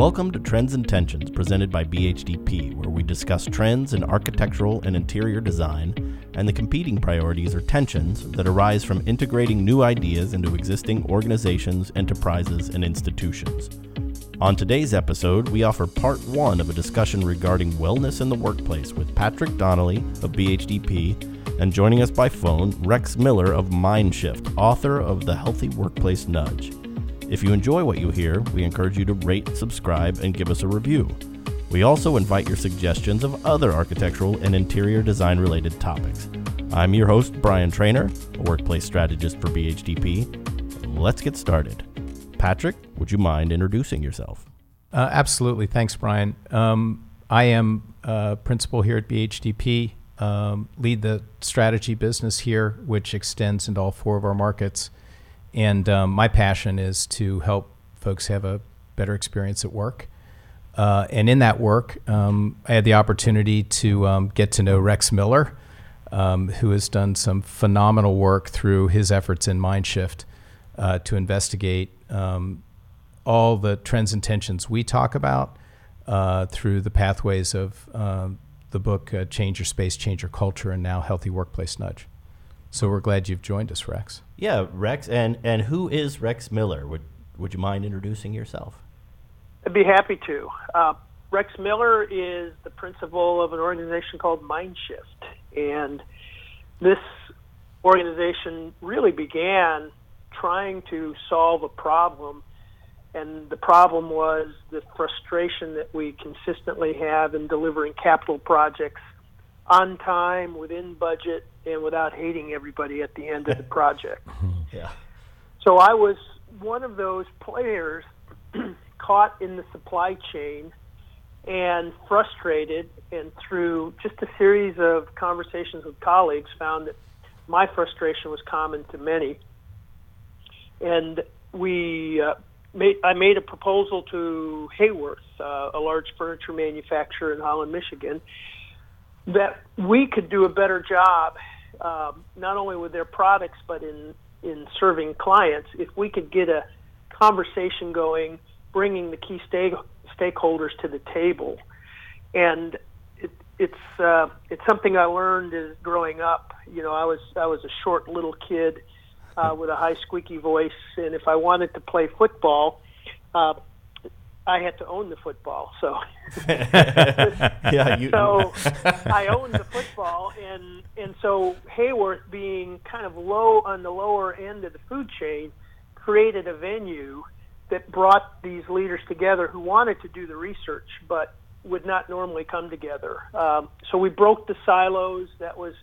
Welcome to Trends and Tensions, presented by BHDP, where we discuss trends in architectural and interior design and the competing priorities or tensions that arise from integrating new ideas into existing organizations, enterprises, and institutions. On today's episode, we offer part one of a discussion regarding wellness in the workplace with Patrick Donnelly of BHDP and joining us by phone, Rex Miller of Mindshift, author of The Healthy Workplace Nudge. If you enjoy what you hear, we encourage you to rate, subscribe, and give us a review. We also invite your suggestions of other architectural and interior design related topics. I'm your host, Brian Trainer, a workplace strategist for BHDP. Let's get started. Patrick, would you mind introducing yourself? Uh, absolutely. Thanks, Brian. Um, I am uh, principal here at BHDP, um, lead the strategy business here, which extends into all four of our markets. And um, my passion is to help folks have a better experience at work. Uh, and in that work, um, I had the opportunity to um, get to know Rex Miller, um, who has done some phenomenal work through his efforts in Mindshift uh, to investigate um, all the trends and tensions we talk about uh, through the pathways of um, the book uh, Change Your Space, Change Your Culture, and now Healthy Workplace Nudge. So we're glad you've joined us, Rex. Yeah, Rex, and and who is Rex Miller? Would would you mind introducing yourself? I'd be happy to. Uh, Rex Miller is the principal of an organization called Mindshift, and this organization really began trying to solve a problem, and the problem was the frustration that we consistently have in delivering capital projects on time, within budget, and without hating everybody at the end of the project. yeah. So I was one of those players caught in the supply chain and frustrated, and through just a series of conversations with colleagues, found that my frustration was common to many. And we uh, made, I made a proposal to Haworth, uh, a large furniture manufacturer in Holland, Michigan, that we could do a better job, um, not only with their products but in in serving clients, if we could get a conversation going, bringing the key stake, stakeholders to the table, and it, it's uh, it's something I learned as growing up. You know, I was I was a short little kid uh, with a high squeaky voice, and if I wanted to play football. Uh, I had to own the football. So, yeah, you. so I owned the football, and and so Haworth, being kind of low on the lower end of the food chain, created a venue that brought these leaders together who wanted to do the research, but would not normally come together. Um, so we broke the silos. That was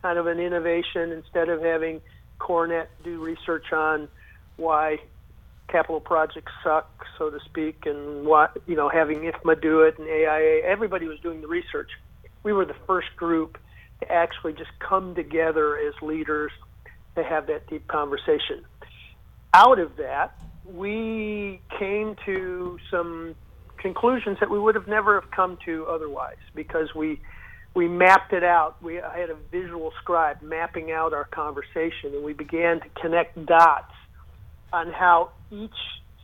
kind of an innovation. Instead of having CoreNet do research on why capital projects suck, so to speak, and what you know, having IFMA do it and AIA, everybody was doing the research. We were the first group to actually just come together as leaders to have that deep conversation. Out of that, we came to some conclusions that we would have never have come to otherwise because we we mapped it out. We I had a visual scribe mapping out our conversation, and we began to connect dots on how each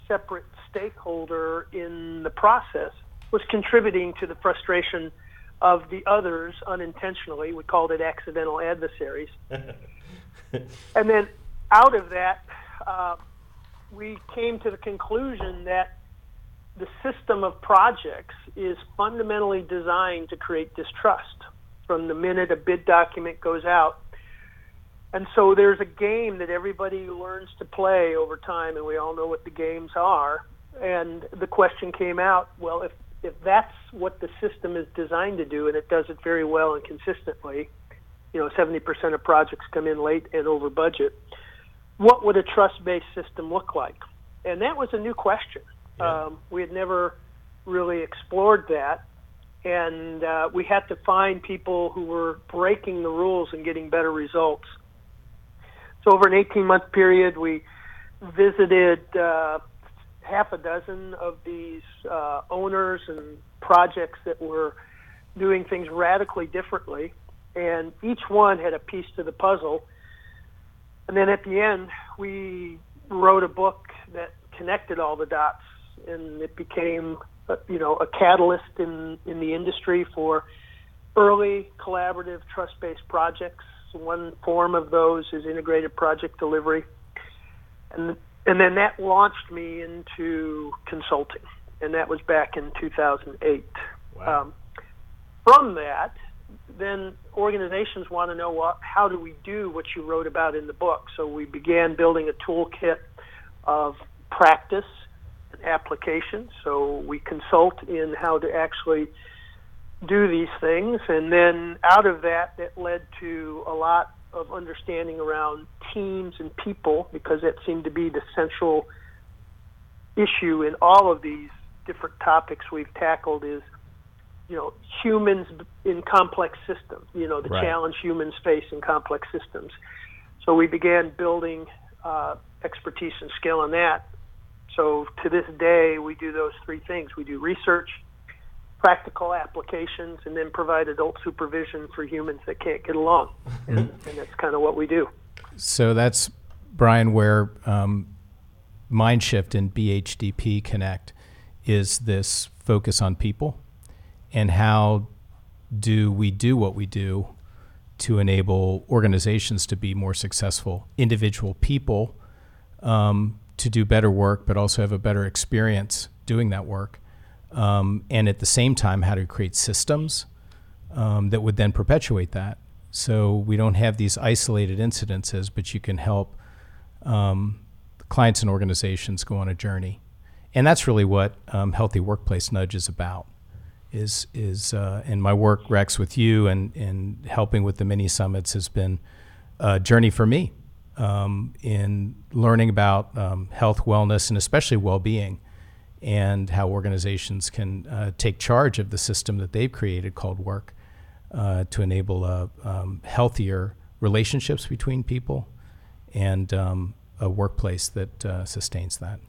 separate stakeholder in the process was contributing to the frustration of the others unintentionally. We called it accidental adversaries. and then out of that, uh, we came to the conclusion that the system of projects is fundamentally designed to create distrust from the minute a bid document goes out and so there's a game that everybody learns to play over time, and we all know what the games are. And the question came out, well, if if that's what the system is designed to do, and it does it very well and consistently, you know, 70% of projects come in late and over budget. What would a trust-based system look like? And that was a new question. Yeah. Um, we had never really explored that, and uh, we had to find people who were breaking the rules and getting better results. So over an 18 month period, we visited uh, half a dozen of these uh, owners and projects that were doing things radically differently, and each one had a piece to the puzzle. And then at the end, we wrote a book that connected all the dots, and it became uh, you know, a catalyst in in the industry for early collaborative trust-based projects. One form of those is integrated project delivery, and and then that launched me into consulting, and that was back in 2008. Wow. Um, from that, then organizations want to know what, how do we do what you wrote about in the book. So we began building a toolkit of practice and application. So we consult in how to actually do these things, and then out of that, that led to a lot of understanding around teams and people because that seemed to be the central issue in all of these different topics we've tackled is you know humans in complex systems you know the Right. challenge humans face in complex systems. So we began building uh, expertise and skill in that. So to this day we do those three things. We do research practical applications and then provide adult supervision for humans that can't get along. And, and that's kind of what we do. So that's Brian, where um, Mindshift and BHDP connect is this focus on people and how do we do what we do to enable organizations to be more successful, individual people um, to do better work, but also have a better experience doing that work. Um, and at the same time, how to create systems um, that would then perpetuate that. So we don't have these isolated incidences, but you can help um, clients and organizations go on a journey. And that's really what um, Healthy Workplace Nudge is about. Is is uh, and my work, Rex, with you and and helping with the mini summits has been a journey for me um, in learning about um, health, wellness, and especially well-being, and how organizations can uh, take charge of the system that they've created called work uh, to enable uh, um, healthier relationships between people and um, a workplace that uh, sustains that.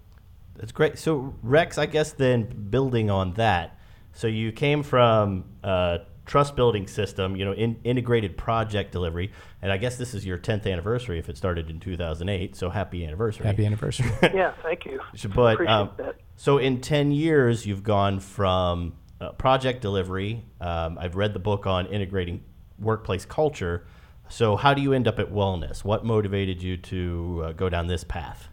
That's great. So Rex, I guess then building on that, so you came from a trust building system, you know, in, integrated project delivery, and I guess this is your 10th anniversary if it started in 2008. So happy anniversary. Happy anniversary. yeah thank you But appreciate um, that so in 10 years, you've gone from uh, project delivery. Um, I've read the book on integrating workplace culture. So how do you end up at wellness? What motivated you to uh, go down this path?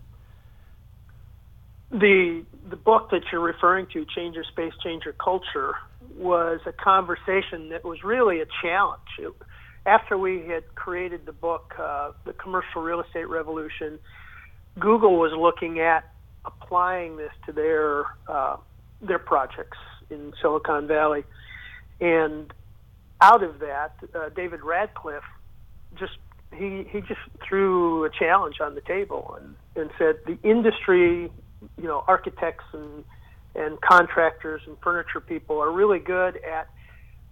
the the book that you're referring to, Change Your Space, Change Your Culture, was a conversation that was really a challenge. It, after we had created the book, uh, The Commercial Real Estate Revolution, Google was looking at applying this to their uh, their projects in Silicon Valley, and out of that, uh, David Radcliffe just he he just threw a challenge on the table and, and said the industry, you know, architects and and contractors and furniture people are really good at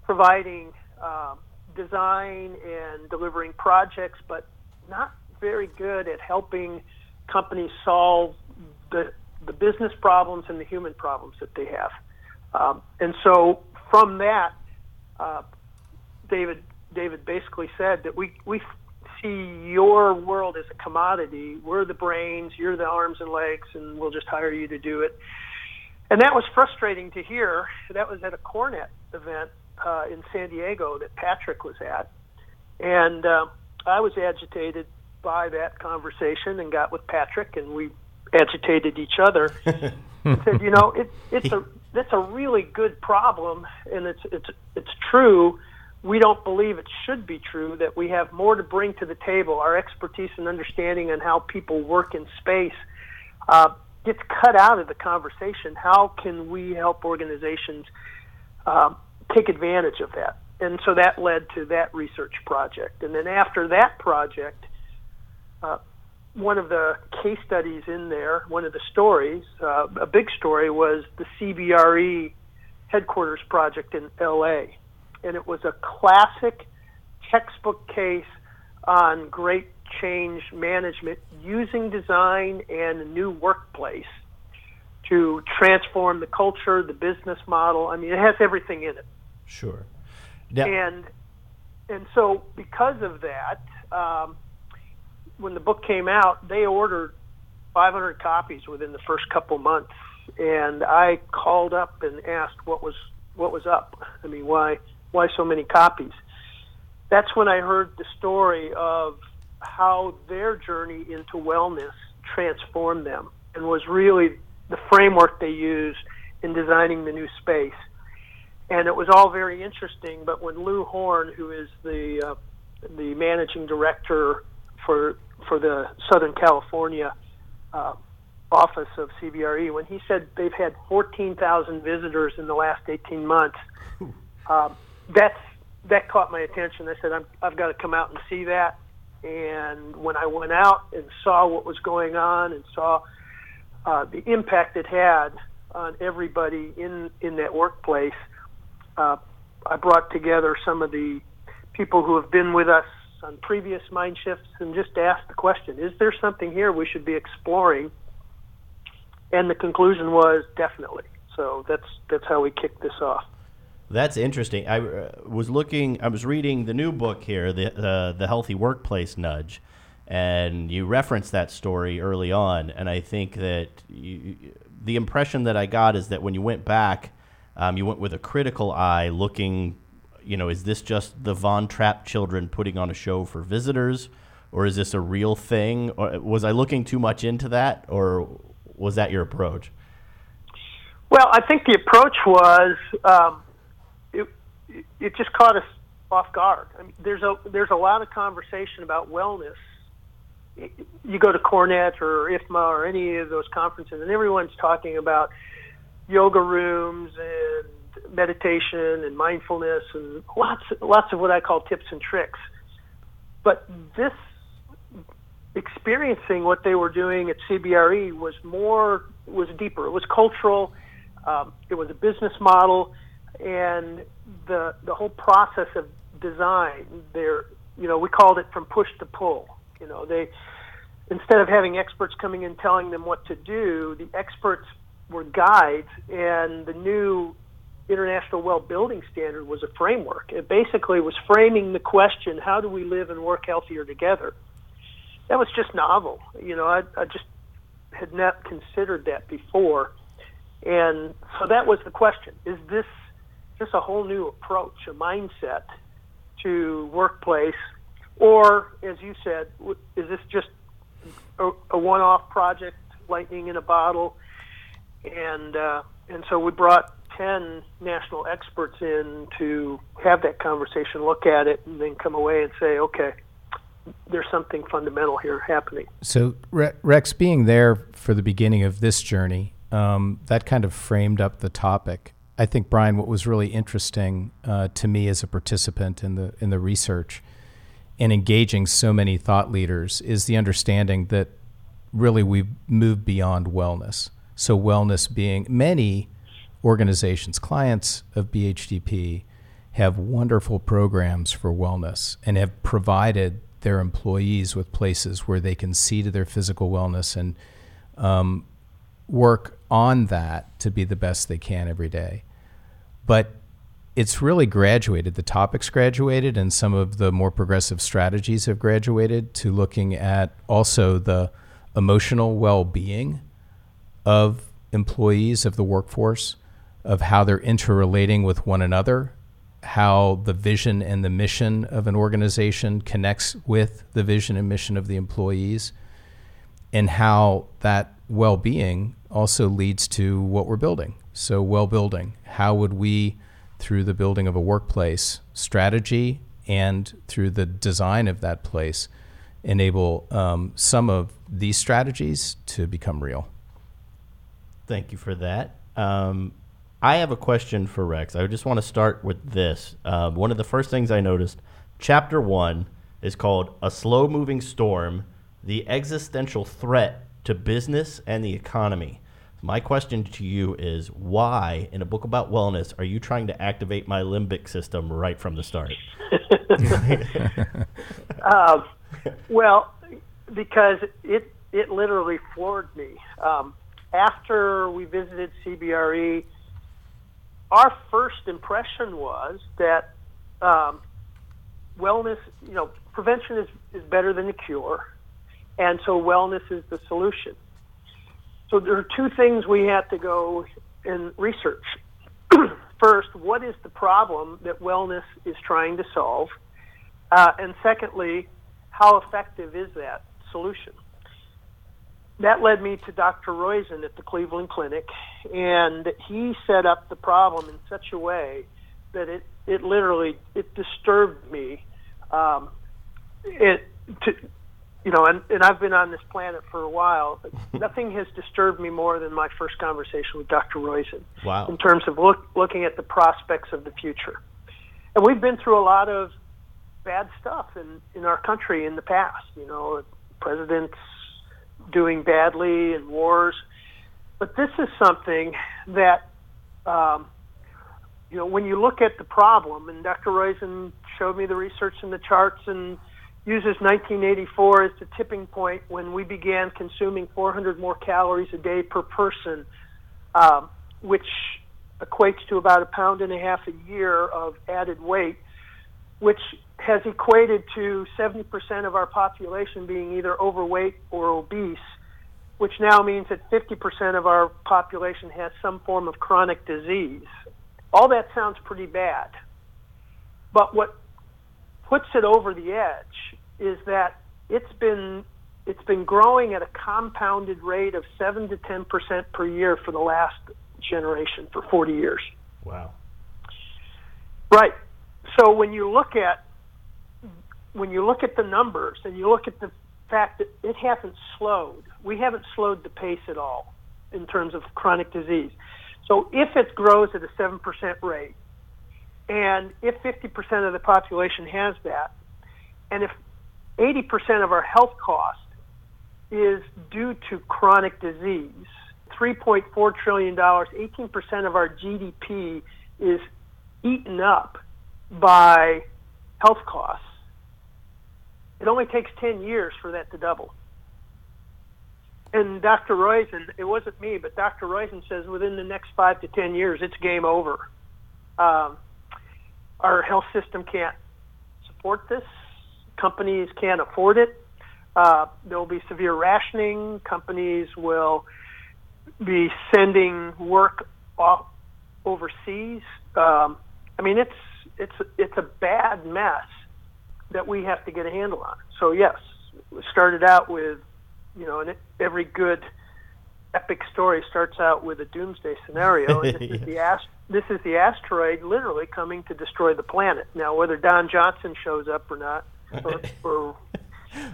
providing um, design and delivering projects, but not very good at helping companies solve the the business problems and the human problems that they have. Um, and so from that, uh, David David basically said that we we see your world as a commodity. We're the brains, you're the arms and legs, and we'll just hire you to do it. And that was frustrating to hear. That was at a CoreNet event uh, in San Diego that Patrick was at, and uh, I was agitated by that conversation and got with Patrick, and we agitated each other. and said, you know, it, it's a that's a really good problem, and it's it's it's true. We don't believe it should be true that we have more to bring to the table. Our expertise and understanding on how people work in space uh, gets cut out of the conversation. How can we help organizations um, take advantage of that? And so that led to that research project. And then after that project, uh, one of the case studies in there, one of the stories, uh, a big story was the CBRE headquarters project in LA. And it was a classic textbook case on great change management using design and a new workplace to transform the culture, the business model. I mean, it has everything in it. Sure. Now, And and so because of that, um, when the book came out, they ordered 500 copies within the first couple months, and I called up and asked what was what was up. I mean, why why so many copies? That's when I heard the story of how their journey into wellness transformed them and was really the framework they used in designing the new space. And it was all very interesting. But when Lew Horne, who is the uh, the managing director for for the Southern California uh, office of CBRE, when he said they've had 14,000 visitors in the last 18 months, um, that's that caught my attention. I said, I'm, I've got to come out and see that. And when I went out and saw what was going on and saw uh, the impact it had on everybody in in that workplace, uh, I brought together some of the people who have been with us on previous mind shifts and just asked the question: Is there something here we should be exploring? And the conclusion was definitely. So that's that's how we kicked this off. That's interesting. I uh, was looking. I was reading the new book here, the uh, the Healthy Workplace Nudge, and you referenced that story early on. And I think that you, the impression that I got is that when you went back, um, you went with a critical eye, looking. You know, is this just the Von Trapp children putting on a show for visitors, or is this a real thing? Or was I looking too much into that, or was that your approach? Well, I think the approach was. Um, it just caught us off guard. I mean, there's a there's a lot of conversation about wellness. You go to CoreNet or IFMA or any of those conferences, and everyone's talking about yoga rooms and meditation and mindfulness and lots lots of what I call tips and tricks. But this experiencing what they were doing at CBRE was more was deeper. It was cultural. Um, it was a business model and the the whole process of design there you know we called it from push to pull you know they instead of having experts coming in telling them what to do the experts were guides and the new international well building standard was a framework. It basically was framing the question how do we live and work healthier together? That was just novel. You know i, I just had not considered that before. And so that was the question. Is this just a whole new approach, a mindset to workplace, or as you said, is this just a, a one-off project, lightning in a bottle? And uh, and so we brought ten national experts in to have that conversation, look at it, and then come away and say, okay, there's something fundamental here happening. So Rex, being there for the beginning of this journey, um, that kind of framed up the topic. I think Brian, what was really interesting uh, to me as a participant in the in the research and engaging so many thought leaders is the understanding that really we've moved beyond wellness. So wellness being many organizations, clients of BHDP have wonderful programs for wellness and have provided their employees with places where they can see to their physical wellness and um, work on that to be the best they can every day. But it's really graduated. The topics graduated, and some of the more progressive strategies have graduated to looking at also the emotional well being of employees of the workforce, of how they're interrelating with one another, how the vision and the mission of an organization connects with the vision and mission of the employees, and how that well being also leads to what we're building. So, well building, how would we, through the building of a workplace strategy and through the design of that place, enable um, some of these strategies to become real? Thank you for that. Um, I have a question for Rex. I just want to start with this. Uh, one of the first things I noticed, chapter one is called A Slow Moving Storm The Existential Threat to Business and the Economy. My question to you is why, in a book about wellness, are you trying to activate my limbic system right from the start? uh, well, because it it literally floored me. Um, after we visited CBRE, our first impression was that um, wellness, you know, prevention is, is better than the cure, and so wellness is the solution. So there are two things we had to go and research. First, what is the problem that wellness is trying to solve? Uh, and secondly, how effective is that solution? That led me to Dr. Roizen at the Cleveland Clinic, and he set up the problem in such a way that it, it literally it disturbed me. Um, it to, you know, and, and I've been on this planet for a while. But nothing has disturbed me more than my first conversation with Dr. Roizen. Wow. In terms of look, looking at the prospects of the future, and we've been through a lot of bad stuff in in our country in the past. You know, presidents doing badly and wars, but this is something that. Um, you know, when you look at the problem, and Dr. Roizen showed me the research and the charts and uses 1984 as the tipping point when we began consuming 400 more calories a day per person, um, which equates to about a pound and a half a year of added weight, which has equated to 70% of our population being either overweight or obese, which now means that 50% of our population has some form of chronic disease. All that sounds pretty bad. But what puts it over the edge is that it's been it's been growing at a compounded rate of 7 to 10% per year for the last generation for 40 years. Wow. Right. So when you look at when you look at the numbers and you look at the fact that it hasn't slowed, we haven't slowed the pace at all in terms of chronic disease. So if it grows at a 7% rate, and if 50% of the population has that, and if 80% of our health cost is due to chronic disease, $3.4 trillion, 18% of our GDP is eaten up by health costs. It only takes 10 years for that to double and Dr. Roizen, it wasn't me, but Dr. Roizen says within the next five to ten years, it's game over. Um, our health system can't support this. Companies can't afford it. Uh, there will be severe rationing. Companies will be sending work off overseas. Um, I mean, it's it's it's a bad mess that we have to get a handle on. So yes, we started out with you know, and every good epic story starts out with a doomsday scenario. And this, is the ast- this is the asteroid literally coming to destroy the planet. Now, whether Don Johnson shows up or not, or, or,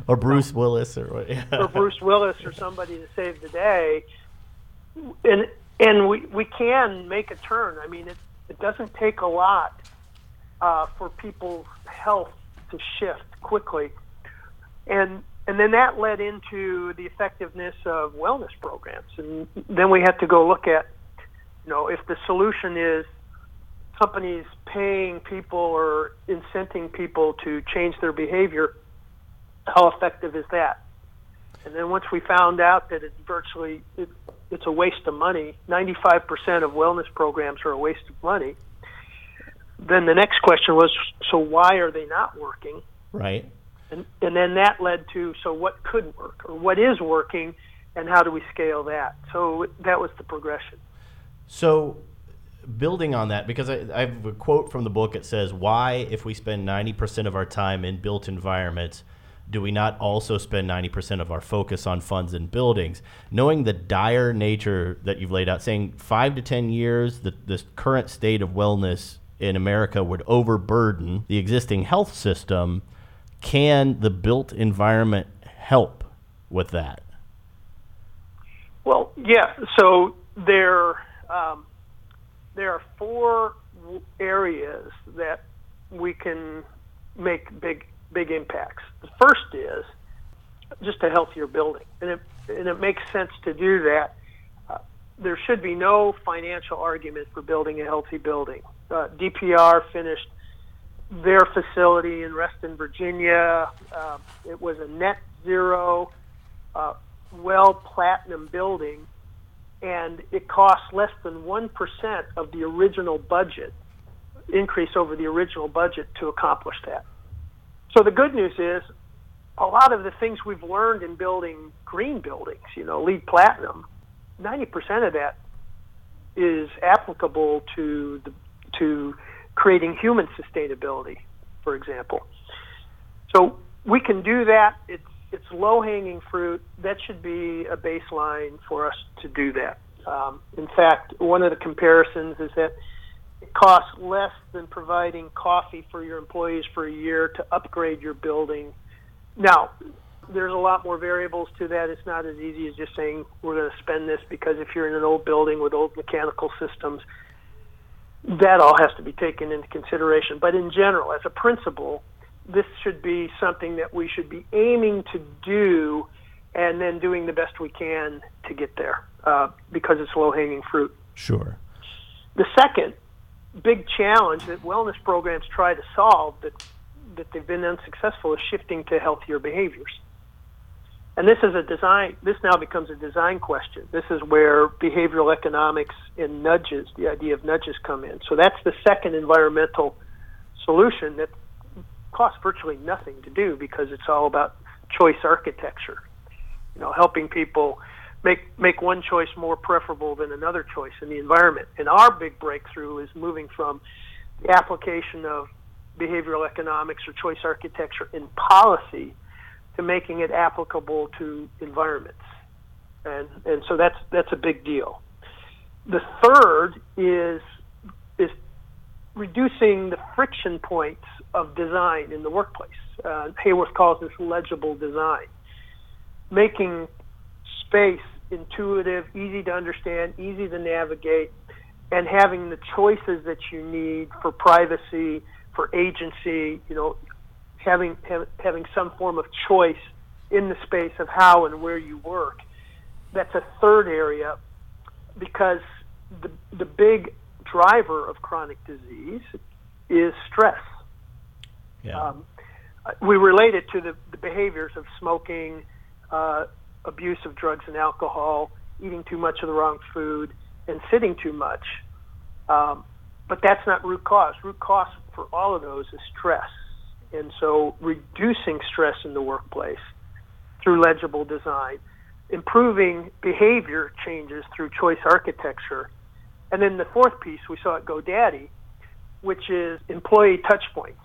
or Bruce Willis, or yeah. or Bruce Willis, or somebody to save the day, and and we we can make a turn. I mean, it it doesn't take a lot uh, for people's health to shift quickly, and and then that led into the effectiveness of wellness programs. And then we had to go look at, you know, if the solution is companies paying people or incenting people to change their behavior, how effective is that? And then once we found out that it's virtually it, it's a waste of money, 95% of wellness programs are a waste of money. Then the next question was, so why are they not working? Right. And, and then that led to so what could work or what is working and how do we scale that? So that was the progression. So building on that, because I, I have a quote from the book, it says, Why, if we spend 90% of our time in built environments, do we not also spend 90% of our focus on funds and buildings? Knowing the dire nature that you've laid out, saying five to 10 years, the, the current state of wellness in America would overburden the existing health system can the built environment help with that? Well, yeah. So there, um, there are four areas that we can make big, big impacts. The first is just a healthier building, and it, and it makes sense to do that. Uh, there should be no financial argument for building a healthy building. Uh, DPR finished their facility in Reston, Virginia. Uh, it was a net zero, uh, well platinum building, and it cost less than 1% of the original budget, increase over the original budget to accomplish that. So the good news is a lot of the things we've learned in building green buildings, you know, LEED platinum, 90% of that is applicable to the, to creating human sustainability, for example. So we can do that. It's it's low hanging fruit. That should be a baseline for us to do that. Um, in fact, one of the comparisons is that it costs less than providing coffee for your employees for a year to upgrade your building. Now, there's a lot more variables to that. It's not as easy as just saying we're going to spend this because if you're in an old building with old mechanical systems, that all has to be taken into consideration. But in general, as a principle, this should be something that we should be aiming to do and then doing the best we can to get there uh, because it's low hanging fruit. Sure. The second big challenge that wellness programs try to solve that that they've been unsuccessful is shifting to healthier behaviors. And this is a design. This now becomes a design question. This is where behavioral economics and nudges, the idea of nudges, come in. So that's the second environmental solution that costs virtually nothing to do because it's all about choice architecture. You know, helping people make make one choice more preferable than another choice in the environment. And our big breakthrough is moving from the application of behavioral economics or choice architecture in policy to making it applicable to environments. And and so that's that's a big deal. The third is is reducing the friction points of design in the workplace. Uh, Haworth calls this legible design, making space intuitive, easy to understand, easy to navigate, and having the choices that you need for privacy, for agency, you know, having having some form of choice in the space of how and where you work. That's a third area because the the big driver of chronic disease is stress. Yeah. Um, we relate it to the, the behaviors of smoking, uh, abuse of drugs and alcohol, eating too much of the wrong food, and sitting too much. Um, but that's not root cause. Root cause for all of those is stress. And so reducing stress in the workplace through legible design, improving behavior changes through choice architecture. And then the fourth piece we saw at GoDaddy, which is employee touch points.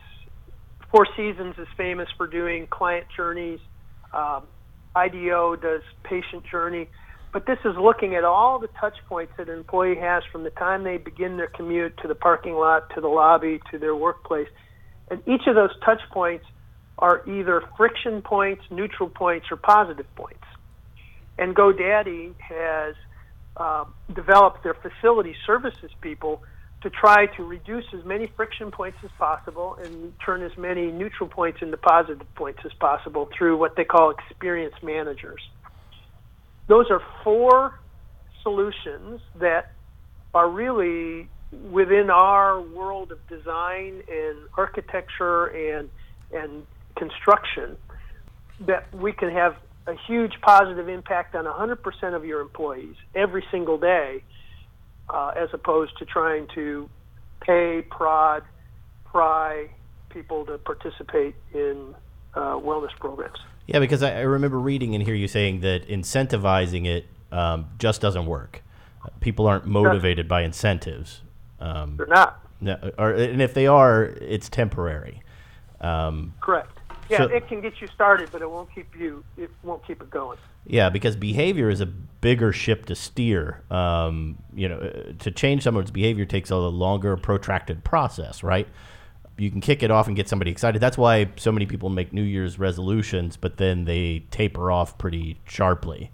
Four Seasons is famous for doing client journeys. Um, IDEO does patient journey. But this is looking at all the touch points that an employee has from the time they begin their commute to the parking lot, to the lobby, to their workplace. And each of those touch points are either friction points, neutral points, or positive points. And GoDaddy has uh, developed their facility services people to try to reduce as many friction points as possible and turn as many neutral points into positive points as possible through what they call experience managers. Those are four solutions that are really within our world of design and architecture and and construction that we can have a huge positive impact on 100% of your employees every single day uh, as opposed to trying to pay, prod, pry people to participate in uh, wellness programs. Yeah, because I, I, remember reading and hear you saying that incentivizing it um, just doesn't work. People aren't motivated by incentives. Um, They're not. Or, and if they are, it's temporary. Um, Correct. Yeah, so, it can get you started, but it won't keep you. It won't keep it going. Yeah, because behavior is a bigger ship to steer. Um, you know, uh, to change someone's behavior takes a longer, protracted process, right? You can kick it off and get somebody excited. That's why so many people make New Year's resolutions, but then they taper off pretty sharply.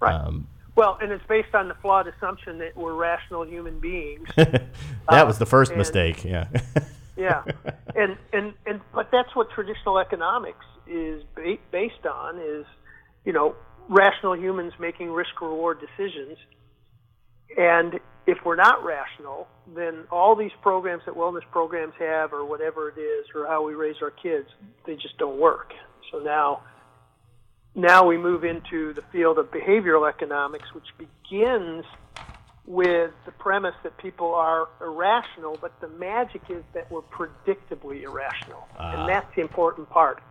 Right. Um, well, and it's based on the flawed assumption that we're rational human beings. that uh, was the first mistake. Yeah. yeah, and and and but that's what traditional economics is ba- based on is, you know, rational humans making risk reward decisions. And if we're not rational, then all these programs that wellness programs have, or whatever it is, or how we raise our kids, they just don't work. So now, now we move into the field of behavioral economics, which begins with the premise that people are irrational, but the magic is that we're predictably irrational. Uh. And ah. that's the important part.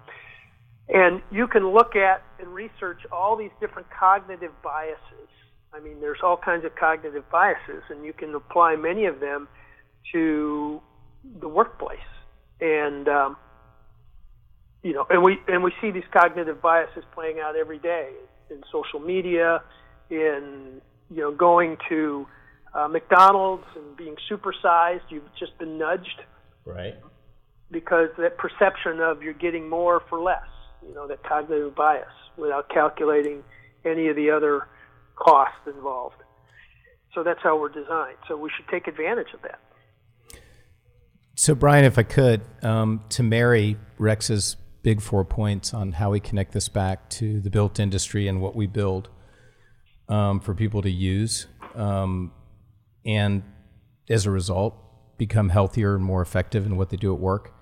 And you can look at and research all these different cognitive biases I mean, there's all kinds of cognitive biases, and you can apply many of them to the workplace. And um, you know, and we and we see these cognitive biases playing out every day in social media, in you know, going to uh, McDonald's and being supersized. You've just been nudged, right? Because that perception of you're getting more for less, you know, that cognitive bias, without calculating any of the other costs involved. So that's how we're designed. So we should take advantage of that. So, Brian, if I could, um, to marry Rex's big four points on how we connect this back to the built industry and what we build um, for people to use, um, and as a result, become healthier and more effective in what they do at work.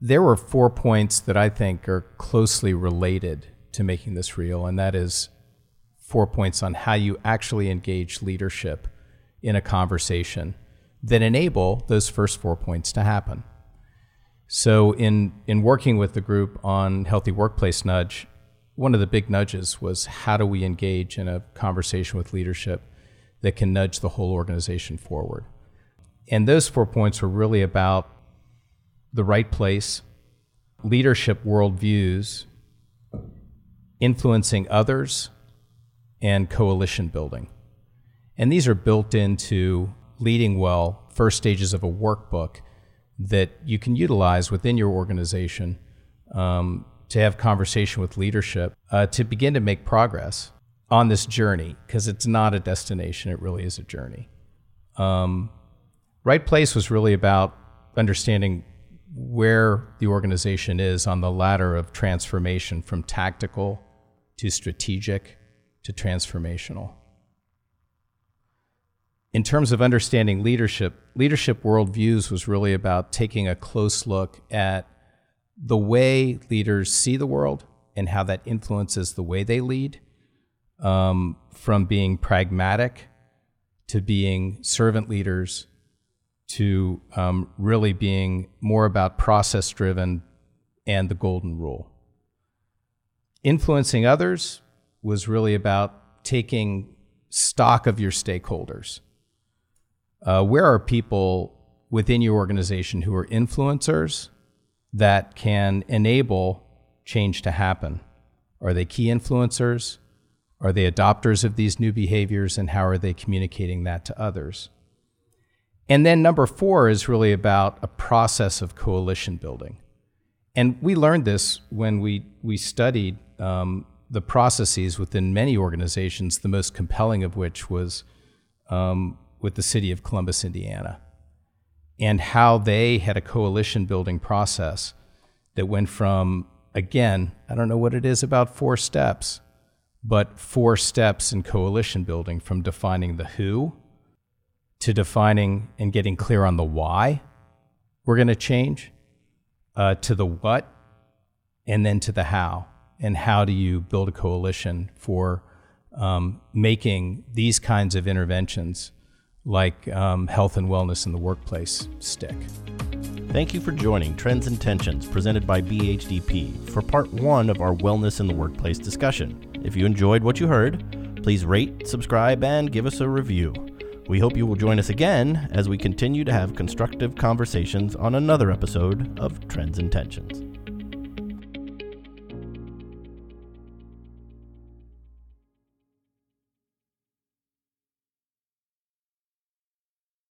There were four points that I think are closely related to making this real, and that is four points on how you actually engage leadership in a conversation that enable those first four points to happen. So, in, in working with the group on Healthy Workplace Nudge, one of the big nudges was how do we engage in a conversation with leadership that can nudge the whole organization forward? And those four points were really about the right place, leadership worldviews, influencing others, and coalition building. And these are built into leading well, first stages of a workbook that you can utilize within your organization um, to have conversation with leadership uh, to begin to make progress on this journey because it's not a destination, it really is a journey. Um, right place was really about understanding where the organization is on the ladder of transformation from tactical to strategic to transformational. In terms of understanding leadership, leadership worldviews was really about taking a close look at the way leaders see the world and how that influences the way they lead, um, from being pragmatic to being servant leaders to um, really being more about process driven and the golden rule. Influencing others was really about taking stock of your stakeholders. Uh, where are people within your organization who are influencers that can enable change to happen? Are they key influencers? Are they adopters of these new behaviors, and how are they communicating that to others? And then number four is really about a process of coalition building. And we learned this when we, we studied um, the processes within many organizations, the most compelling of which was um, with the city of Columbus, Indiana, and how they had a coalition building process that went from, again, I don't know what it is about four steps, but four steps in coalition building from defining the who to defining and getting clear on the why we're going to change, uh, to the what, and then to the how. And how do you build a coalition for um, making these kinds of interventions like um, health and wellness in the workplace stick? Thank you for joining Trends and Tensions presented by BHDP for part one of our Wellness in the Workplace discussion. If you enjoyed what you heard, please rate, subscribe, and give us a review. We hope you will join us again as we continue to have constructive conversations on another episode of Trends and Tensions.